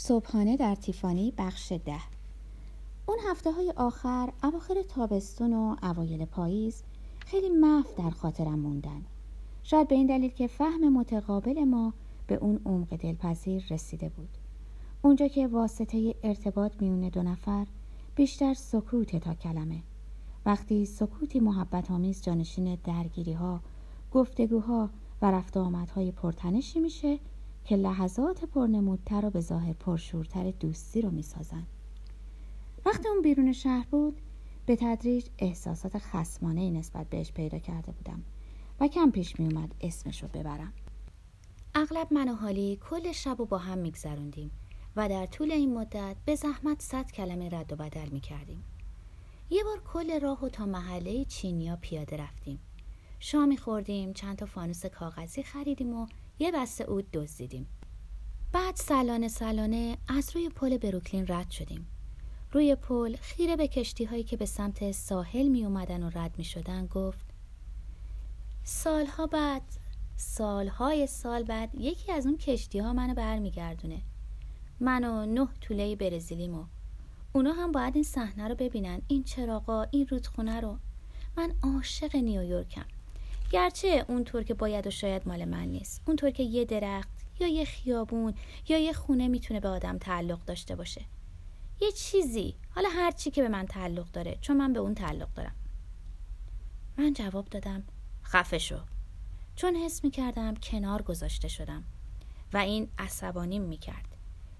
صبحانه در تیفانی بخش ده. اون هفته های آخر اواخر تابستون و اوایل پاییز خیلی محو در خاطرم موندن. شاید به این دلیل که فهم متقابل ما به اون عمق دلپذیر رسیده بود. اونجا که واسطه ارتباط میون دو نفر بیشتر سکوت تا کلمه. وقتی سکوتی محبت آمیز جانشین درگیری ها گفتگوها و رفت آمدهای پرتنشی میشه که لحظات پرنمودتر و به ظاهر پرشورتر دوستی رو می‌سازن وقتی اون بیرون شهر بود به تدریج احساسات خسمانه نسبت بهش پیدا کرده بودم و کم پیش می اومد اسمش رو ببرم اغلب من و حالی کل شب و با هم میگذروندیم و در طول این مدت به زحمت صد کلمه رد و بدل می کردیم. یه بار کل راه و تا محله چینیا پیاده رفتیم. شامی خوردیم، چند تا فانوس کاغذی خریدیم و یه بسته اود دزدیدیم. بعد سلانه سلانه از روی پل بروکلین رد شدیم. روی پل خیره به کشتی هایی که به سمت ساحل می اومدن و رد می شدن گفت سالها بعد سالهای سال بعد یکی از اون کشتی ها منو برمیگردونه من و نه طوله برزیلیمو اونا هم باید این صحنه رو ببینن این چراغا این رودخونه رو من عاشق نیویورکم گرچه اونطور که باید و شاید مال من نیست. اونطور که یه درخت یا یه خیابون یا یه خونه می‌تونه به آدم تعلق داشته باشه. یه چیزی. حالا هر چی که به من تعلق داره چون من به اون تعلق دارم. من جواب دادم خفه شو. چون حس می‌کردم کنار گذاشته شدم و این عصبانیم می‌کرد.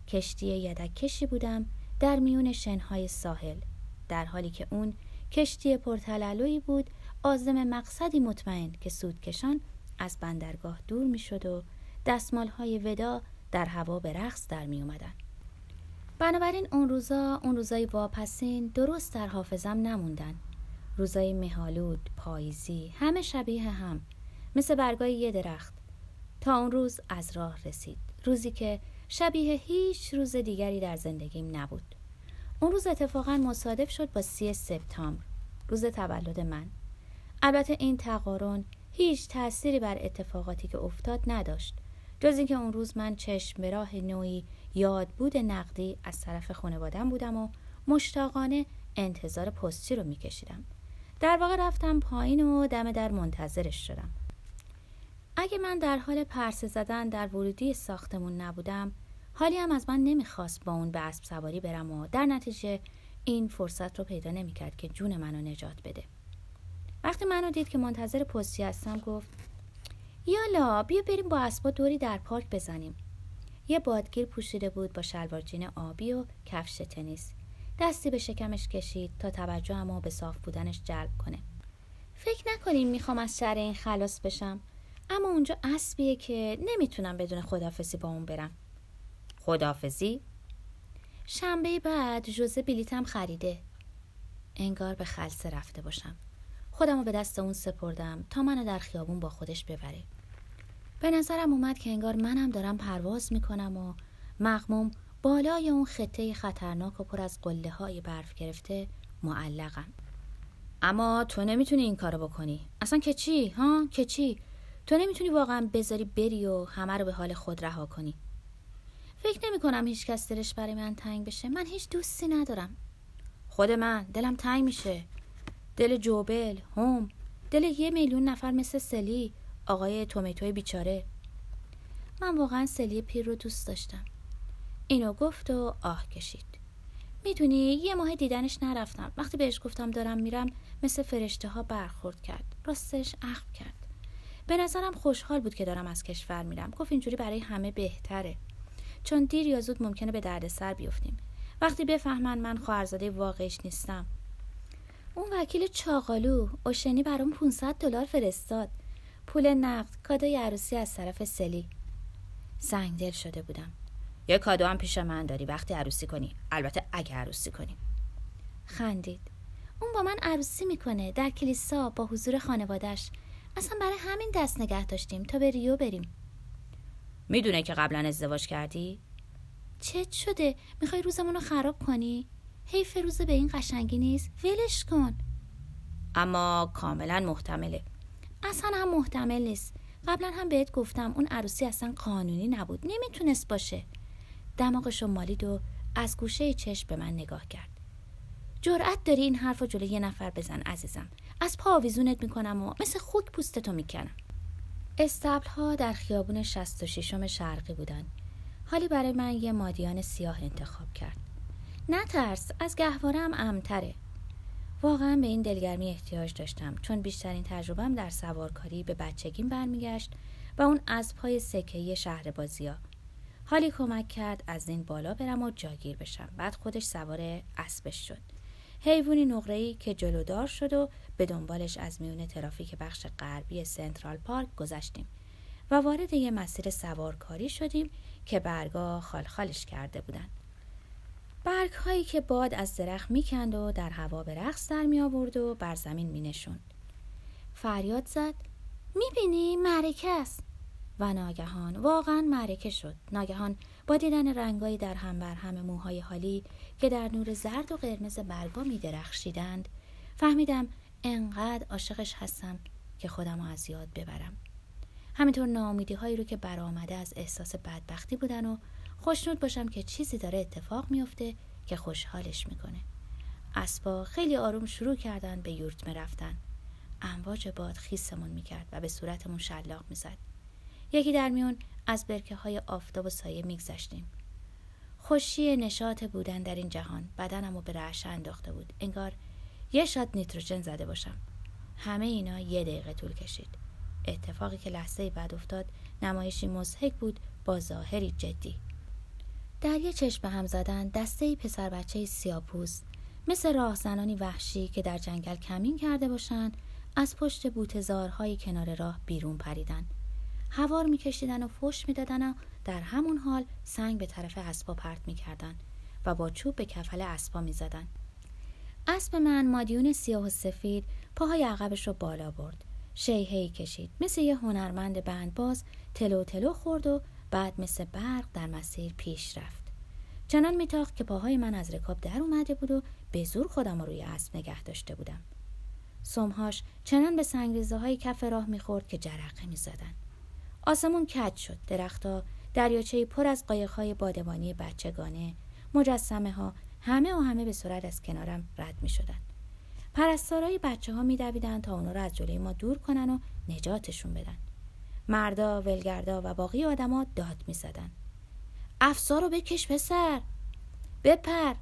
کشتی یدک کشی بودم در میون شنهای ساحل در حالی که اون کشتی پرتلالویی بود آزم مقصدی مطمئن که سودکشان از بندرگاه دور می شد و دستمال های ودا در هوا به رقص در می اومدن. بنابراین اون روزا اون روزای واپسین درست در حافظم نموندن. روزای مهالود، پاییزی، همه شبیه هم مثل برگای یه درخت. تا اون روز از راه رسید. روزی که شبیه هیچ روز دیگری در زندگیم نبود. اون روز اتفاقا مصادف شد با سی سپتامبر روز تولد من. البته این تقارن هیچ تأثیری بر اتفاقاتی که افتاد نداشت. جز اینکه اون روز من چشم به راه نوعی یادبود نقدی از طرف خانوادم بودم و مشتاقانه انتظار پستی رو میکشیدم. در واقع رفتم پایین و دم در منتظرش شدم. اگه من در حال پرسه زدن در ورودی ساختمون نبودم حالی هم از من نمی‌خواست با اون به اسب سواری برم و در نتیجه این فرصت رو پیدا نمی‌کرد که جون منو نجات بده. وقتی منو دید که منتظر پستی هستم گفت یالا بیا بریم با اسبا دوری در پارک بزنیم. یه بادگیر پوشیده بود با شلوارجین آبی و کفش تنیس. دستی به شکمش کشید تا توجه اما به صاف بودنش جلب کنه. فکر نکنین می‌خوام از شر این خلاص بشم. اما اونجا اسبیه که نمی‌تونم بدون خدافزی با اون برم. خدافزی؟ شنبه بعد جوزه بلیتم خریده. انگار به خلصه رفته باشم. خودم رو به دست اون سپردم تا منو در خیابون با خودش ببره. به نظرم اومد که انگار منم دارم پرواز می‌کنم و مغموم بالای اون خطه خطرناک و پر از قله های برف گرفته معلقم. اما تو نمی‌تونی این کارو بکنی. اصلا که چی؟ ها؟ که چی؟ تو نمی‌تونی واقعا بذاری بری و همه رو به حال خود رها کنی. فکر نمی کنم هیچ کس دلش برای من تنگ بشه. من هیچ دوستی ندارم. خود من دلم تنگ میشه. دل جوبل هم دل یه میلیون نفر مثل سلی آقای تومیتوی بیچاره. من واقعا سلی پیر رو دوست داشتم. اینو گفت و آه کشید. می‌دونی یه ماه دیدنش نرفتم. وقتی بهش گفتم دارم میرم مثل فرشته ها برخورد کرد. راستش اخم کرد. به نظرم خوشحال بود که دارم از کشور میرم. گفت اینجوری برای همه بهتره. چون دیر یا زود ممکنه به دردسر بیفتیم. وقتی بفهمن من خواهرزاده واقعیش نیستم. اون وکیل چاقالو اوشنی برام 500 دلار فرستاد. پول نقد کادوی عروسی از طرف سلی. دل شده بودم. یه کادو هم پیش من داری وقتی عروسی کنی. البته اگه عروسی کنی. خندید. اون با من عروسی می‌کنه در کلیسا با حضور خانوادش اصلا برای همین دست نگه داشتیم. تا به ریو بریم. می‌دونه که قبلا ازدواج کردی؟ چت شده؟ می‌خوای روزمون رو خراب کنی؟ حیف روز به این قشنگی نیست؟ ولش کن. اما کاملا محتمله. اصلا هم محتمل نیست. قبلا هم بهت گفتم اون عروسی اصلا قانونی نبود. نمی‌تونست باشه. دماغش مالید و از گوشه چشم به من نگاه کرد. جرأت داری این حرف رو جلوی یه نفر بزن عزیزم. از پا آویزونت می‌کنم و مثل خوک پوستتو می‌کنم. استبل ها در خیابون 66 شرقی بودن. حالی برای من یه مادیان سیاه انتخاب کرد. نترس از گهوارم امتره. واقعا به این دلگرمی احتیاج داشتم چون بیشترین تجربم در سوارکاری به بچگیم برمیگشت و اون از پای سکهی شهر بازیا حالی کمک کرد از این بالا برم و جاگیر بشم. بعد خودش سوار اسبش شد. حیوانی نقره‌ای که جلودار شد و به دنبالش از میون ترافیک بخش غربی سنترال پارک گذشتیم و وارد یه مسیر سوارکاری شدیم که برگا خالخالش کرده بودند. برگ هایی که باد از درخت می‌کند و در هوا به رقص در می آورد و بر زمین می نشوند. فریاد زد می‌بینی؟ معرکه است. و ناگهان واقعا معرکه شد. ناگهان با دیدن رنگایی در هم بر هم موهای حالی که در نور زرد و قرمز برگا می درخشیدند فهمیدم انقدر عاشقش هستم که خودم از یاد ببرم. همینطور ناامیدی هایی رو که برآمده از احساس بدبختی بودن و خوشنود باشم که چیزی داره اتفاق میفته که خوشحالش می‌کنه. اسبا خیلی آروم شروع کردن به یورتمه رفتن. امواج باد خیسمون می‌کرد و به صورتمون شلاق می‌زد. یکی در میون از برکه های آفتاب و سایه میگذشتیم. خوشی نشاط بودن در این جهان بدنم رو به رعشه انداخته بود. انگار یه شاد نیتروژن زده باشم. همه اینا یه دقیقه طول کشید. اتفاقی که لحظه بعد افتاد نمایشی مزهک بود با ظاهری جدی. در یه چشم به هم زدن دسته پسر بچه سیاپوس مثل راهزنانی وحشی که در جنگل کمین کرده باشند از پشت بوتزارهای کنار راه بیرون پریدن. هوار میکشیدن و فش می‌دادن و در همون حال سنگ به طرف اسبا پرت می‌کردن و با چوب به کفل اسبا می‌زدن. اسب من مادیون سیاه و سفید پاهای عقبش رو بالا برد. شیهی کشید مثل یه هنرمند بندباز تلو تلو خورد و بعد مثل برق در مسیر پیش رفت چنان میتاخت که پاهای من از رکاب در اومده بود و به زور خودم رو روی اسب نگه داشته بودم سمهاش چنان به سنگریزه های کف راه می‌خورد که جرقه می‌زدن آسمون کج شد درختها دریاچه پر از قایقهای بادبانی بچگانه مجسمه ها همه و همه به سرعت از کنارم رد می شدن. پرستارای بچه ها می تا اونا رو از جلوی ما دور کنن و نجاتشون بدن. مردا، ولگردا و باقی آدما داد می زدن. افسار رو بکش پسر. بپر.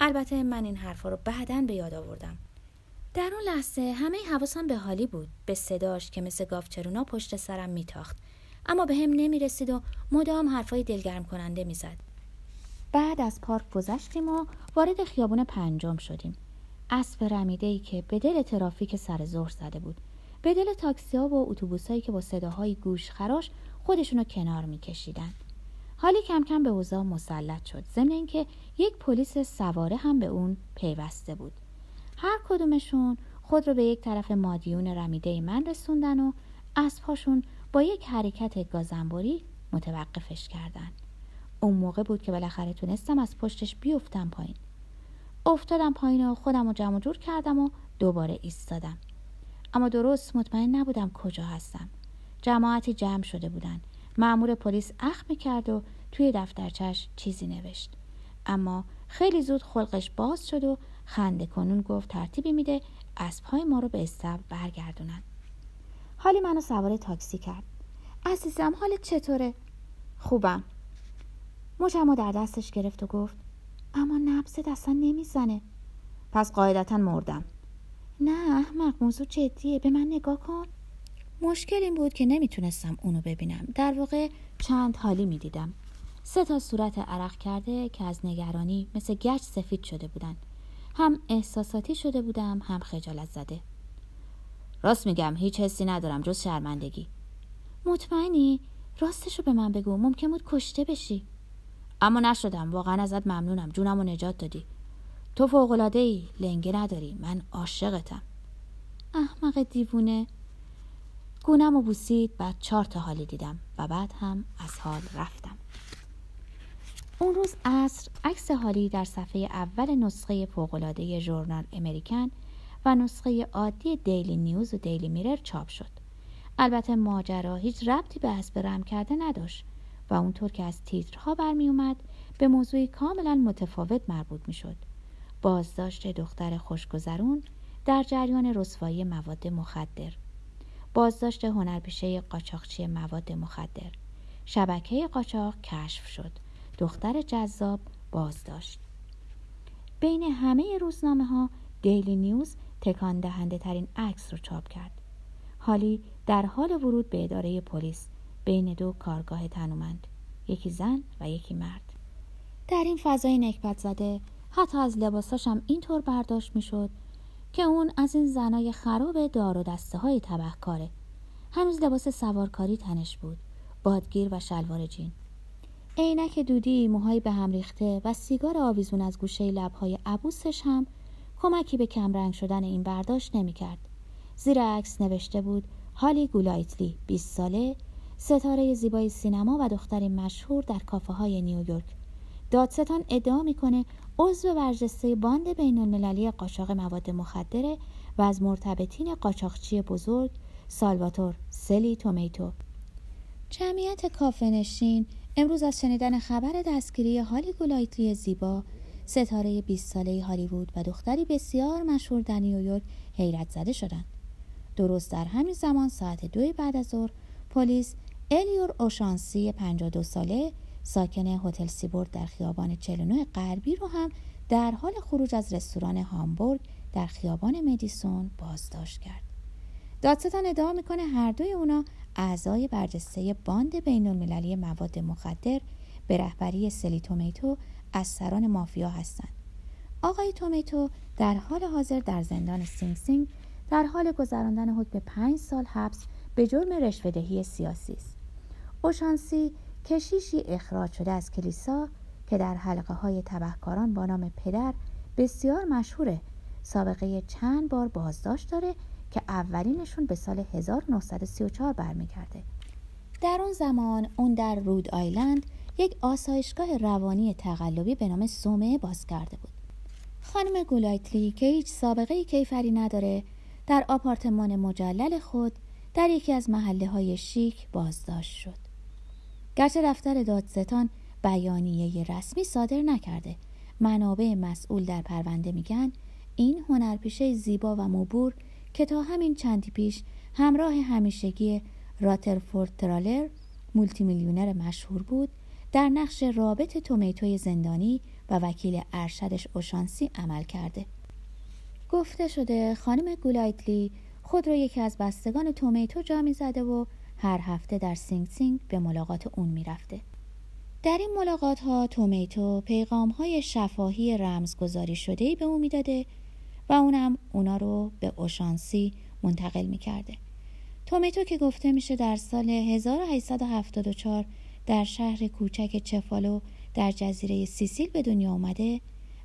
البته من این حرفا رو بعدا به یاد آوردم. در اون لحظه همه حواسم به حالی بود به صداش که مثل گاوچرونا پشت سرم میتاخت. اما به هم نمی رسید و مدام حرفای دلگرم کننده می‌زد. بعد از پارک گذشتیم و وارد خیابون پنجم شدیم. اسب رمیده ای که به دل ترافیک سر ظهر زده بود. به دل تاکسی ها و اتوبوسایی که با صداهای گوش خراش خودشونو کنار میکشیدن. حالی کم کم به اوضاع مسلط شد. ضمن اینکه یک پلیس سواره هم به اون پیوسته بود. هر کدومشون خود رو به یک طرف مادیون رمیده من رسوندن و اسبهاشون با یک حرکت گازنبوری متوقفش کردن. اون موقع بود که بالاخره تونستم از پشتش بیفتم پایین. افتادم پایین و خودم رو جمع جور کردم و دوباره ایستادم. اما درست مطمئن نبودم کجا هستم. جماعتی جمع شده بودن معمور پلیس اخ کرد و توی دفترچش چیزی نوشت. اما خیلی زود خلقش باز شد و خنده کنون گفت ترتیبی میده اسبهای ما رو به استبل برگردونن. حالی منو سوار تاکسی کرد. عزیزم حالت چطوره؟ خوبم. مجمع در دستش گرفت و گفت اما نبزت اصلا نمی‌زنه. پس قاعدتا مردم. نه احمق موضوع جدیه. به من نگاه کن. مشکل این بود که نمی‌تونستم اونو ببینم. در واقع چند حالی می‌دیدم. سه تا صورت عرق کرده که از نگرانی مثل گچ سفید شده بودن. هم احساساتی شده بودم هم خجالت زده. راست میگم هیچ حسی ندارم جز شرمندگی. مطمئنی؟ راستشو به من بگو. ممکن بود کشته بشی. اما نشدم. واقعا ازت ممنونم. جونم و نجات دادی. تو فوقلاده ای لنگه نداری. من عاشقتم. احمق دیوونه. گونم و بوسید بعد چهار تا حالی دیدم و بعد هم از حال رفتم. اون روز عصر عکس حالی در صفحه اول نسخه فوقالعاده ژورنال امریکن و نسخه عادی دیلی نیوز و دیلی میرر چاپ شد. البته ماجرا هیچ ربطی به حسب رم کرده نداشت و اونطور که از تیترها برمی اومد به موضوعی کاملا متفاوت مربوط می شد. بازداشت دختر خوشگذرون در جریان رسوایی مواد مخدر. بازداشت هنرپیشه قاچاقچی مواد مخدر. شبکه قاچاق کشف شد. دختر جذاب بازداشت. بین همه روزنامه ها دیلی نیوز تکان دهنده ترین عکس رو چاپ کرد. حالی در حال ورود به اداره پلیس بین دو کارگاه تنومند یکی زن و یکی مرد. در این فضای نکبت زده حتی از لباساشم اینطور برداشت می‌شد که اون از این زنای خراب دار و دسته های تبهکاره. هنوز لباس سوارکاری تنش بود بادگیر و شلوار جین. عینک دودی موهای به هم ریخته و سیگار آویزون از گوشه لبهای عبوسش هم کمکی به کمرنگ شدن این برداشت نمی‌کرد. زیر عکس نوشته بود هالی گولایتلی 20 ساله ستاره زیبای سینما و دختری مشهور در کافه های نیویورک. دادستان ادعا می‌کنه عضو برجسته باند بین المللی قاچاق مواد مخدره و از مرتبطین قاچاقچی بزرگ سالواتور سلی تومیتو. جمعیت کافنشین امروز از شنیدن خبر دستگیری هالی گولایتلی زیبا ستاره 20 ساله هالیوود و دختری بسیار مشهور در نیویورک حیرت زده شدند. درست در همین زمان ساعت دو بعد از ظهر پلیس الیور اوشانسی 52 ساله ساکن هتل سیبورد در خیابان 49 غربی رو هم در حال خروج از رستوران هامبورگ در خیابان مدیسون بازداشت کرد. دادستان ادعا می‌کنه هر دوی اونا اعضای برجسته باند بین المللی مواد مخدر به رهبری سلی تومیتو از سران مافیا هستند. آقای تومیتو در حال حاضر در زندان سینگ سینگ در حال گذراندن حکم پنج سال حبس به جرم رشوهدهی سیاسی است. اوشانسی کشیشی اخراج شده از کلیسا که در حلقه های تبهکاران با نام پدر بسیار مشهوره. سابقه چند بار بازداشت داره که اولینشون به سال 1934 برمیگرده. در اون زمان اون در رود آیلند یک آسایشگاه روانی تقلبی به نام سومه باز کرده بود. خانم گولایتلی که هیچ سابقه کیفری نداره. در آپارتمان مجلل خود در یکی از محله های شیک بازداشت شد. گرچه دفتر دادستان بیانیه رسمی صادر نکرده. منابع مسئول در پرونده میگن این هنرپیشه زیبا و مبور که تا همین چندی پیش همراه همیشگی راترفورد ترالر مولتی میلیونر مشهور بود در نقش رابط تومیتوی زندانی و وکیل ارشدش اوشانسی عمل کرده. گفته شده خانم گولایتلی خود را یکی از بستگان تومیتو جا زده و هر هفته در سینگ سینگ به ملاقات اون می‌رفته. در این ملاقات ها تومیتو پیغام های شفاهی رمزگذاری شده به اون می‌داده و اونم اونا رو به اوشانسی منتقل می‌کرده. تومیتو که گفته میشه در سال 1874 در شهر کوچک چفالو در جزیره سیسیل به دنیا آمده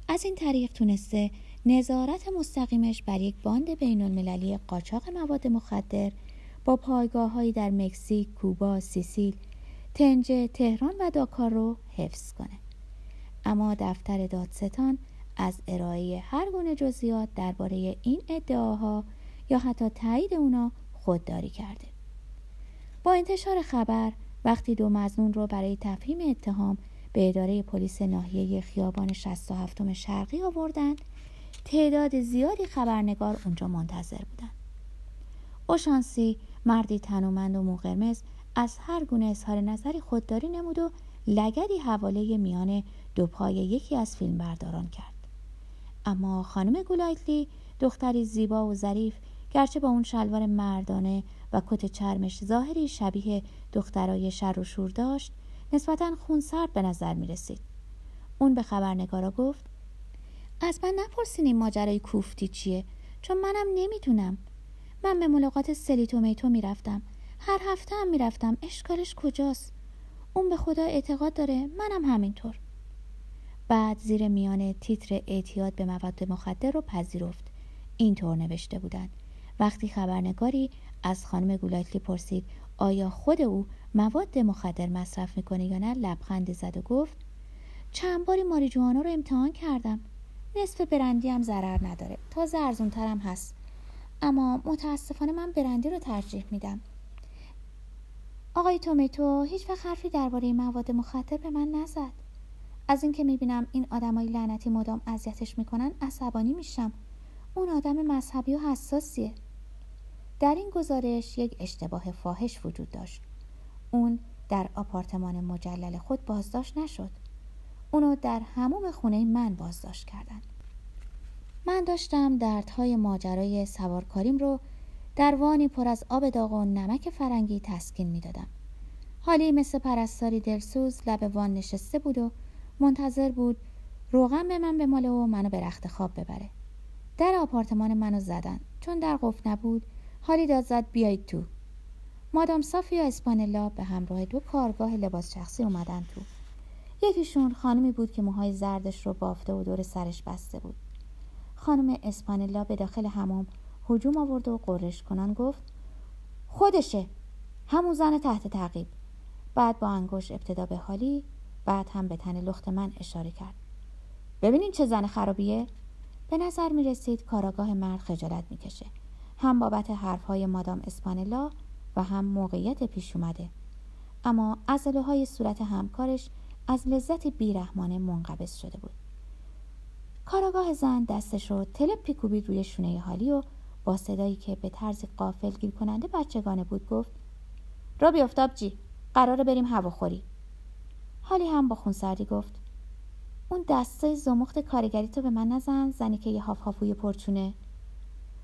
از این طریق تونسته نظارت مستقیمش بر یک باند بین المللی قاچاق مواد مخدر با پایگاه در مکزیک، کوبا، سیسیل، تنجه، تهران و داکار رو حفظ کنه. اما دفتر دادستان از ارائه هر گونه جزئیات درباره این ادعاها یا حتی تایید اونا خودداری کرده. با انتشار خبر وقتی دو مزنون رو برای تفهیم اتهام به اداره پلیس ناحیه خیابان 67 شرقی آوردند تعداد زیادی خبرنگار اونجا منتظر بودند. اوشانسی مردی تنومند و موقرمز از هر گونه اظهار نظری خودداری نمود و لگدی حواله میان دو پای یکی از فیلمبرداران کرد. اما خانم گولایتلی دختری زیبا و ظریف گرچه با اون شلوار مردانه و کت چرمش ظاهری شبیه دخترای شر و شور داشت نسبتا خونسرد به نظر می رسید. اون به خبرنگارا گفت از من نپرسین این ماجرای کوفتی چیه؟ چون منم نمی‌دونم. من به ملاقات سلی تومیتو می‌رفتم. هر هفته هم می‌رفتم. اشکالش کجاست؟ اون به خدا اعتقاد داره. منم همینطور. بعد زیر میان تیتر اعتیاد به مواد مخدر رو پذیرفت. اینطور نوشته بودند وقتی خبرنگاری از خانم گولایتلی پرسید آیا خود او مواد مخدر مصرف می‌کنه یا نه لبخند زد و گفت چند باری ماریجوانا رو امتحان کردم. نصف برندی هم ضرر نداره. تا ارزونترم هست. اما متاسفانه من برندی رو ترجیح میدم. آقای تومیتو هیچ وقت حرفی درباره مواد مخدر به من نزد. از اینکه می‌بینم این آدمای لعنتی مدام اذیتش می‌کنن عصبانی میشم. اون آدم مذهبی و حساسیه. در این گزارش یک اشتباه فاحش وجود داشت. اون در آپارتمان مجلل خود بازداشت نشد. اونو در هموم خونه من بازداشت کردند من داشتم دردهای ماجرای سوارکاریم رو در وانی پر از آب داغ و نمک فرنگی تسکین می‌دادم. حالی مثل پرستاری دلسوز لب وان نشسته بود و منتظر بود روغن به من بماله و منو به رخت خواب ببره. در آپارتمان منو زدن. چون در قفل نبود حالی داد زد بیایید تو. مادام سافیا اسپانلا به همراه دو کارگاه لباس شخصی اومدن تو. یکیشون خانمی بود که موهای زردش رو بافته و دور سرش بسته بود. خانم اسپانلا به داخل حمام هجوم آورد و قرش کنان گفت خودشه همون زن تحت تعقیب. بعد با انگوش ابتدا به حالی بعد هم به تن لخت من اشاره کرد. ببینین چه زن خرابیه؟ به نظر می رسید کاراگاه مرد خجالت می‌کشه هم بابت حرفهای مادام اسپانلا و هم موقعیت پیش اومده. اما ازله های صورت همکارش از لذت بیرحمانه منقبض شده بود. کاراگاه زن دستش رو تلپی کوبید روی شونه حالی و با صدایی که به طرز قافل گیر کننده بچگانه بود گفت را بیافتاب جی قراره بریم هواخوری حالی هم با خونسردی گفت اون دسته زمخت کارگری تو به من نزن زنی که یه هافهافوی پرچونه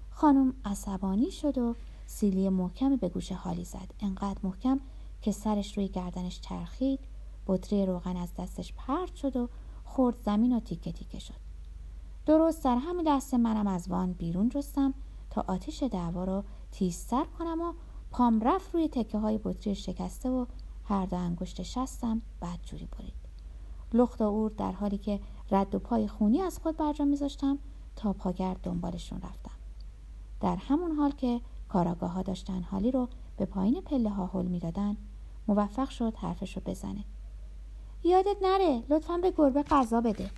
خانم عصبانی شد و سیلی محکمی به گوش حالی زد. انقدر محکم که سرش روی گردنش چرخید بطری روغن از دستش پرت شد و خورد زمین و تیکه تیکه شد. درست در همین لحظه منم از وان بیرون جستم تا آتیش دعوا رو تیزتر کنم و پام رفت روی تکه های بطری شکسته و هر دو انگشت شستم بدجوری برید. لخت و اور در حالی که رد و پای خونی از خود برجا میذاشتم تا پاگرد دنبالشون رفتم. در همون حال که کاراگاه ها داشتن حالی رو به پایین پله ها حل می‌دادن موفق شد حرفش رو بزنه. یادت نره لطفا به گربه غذا بده.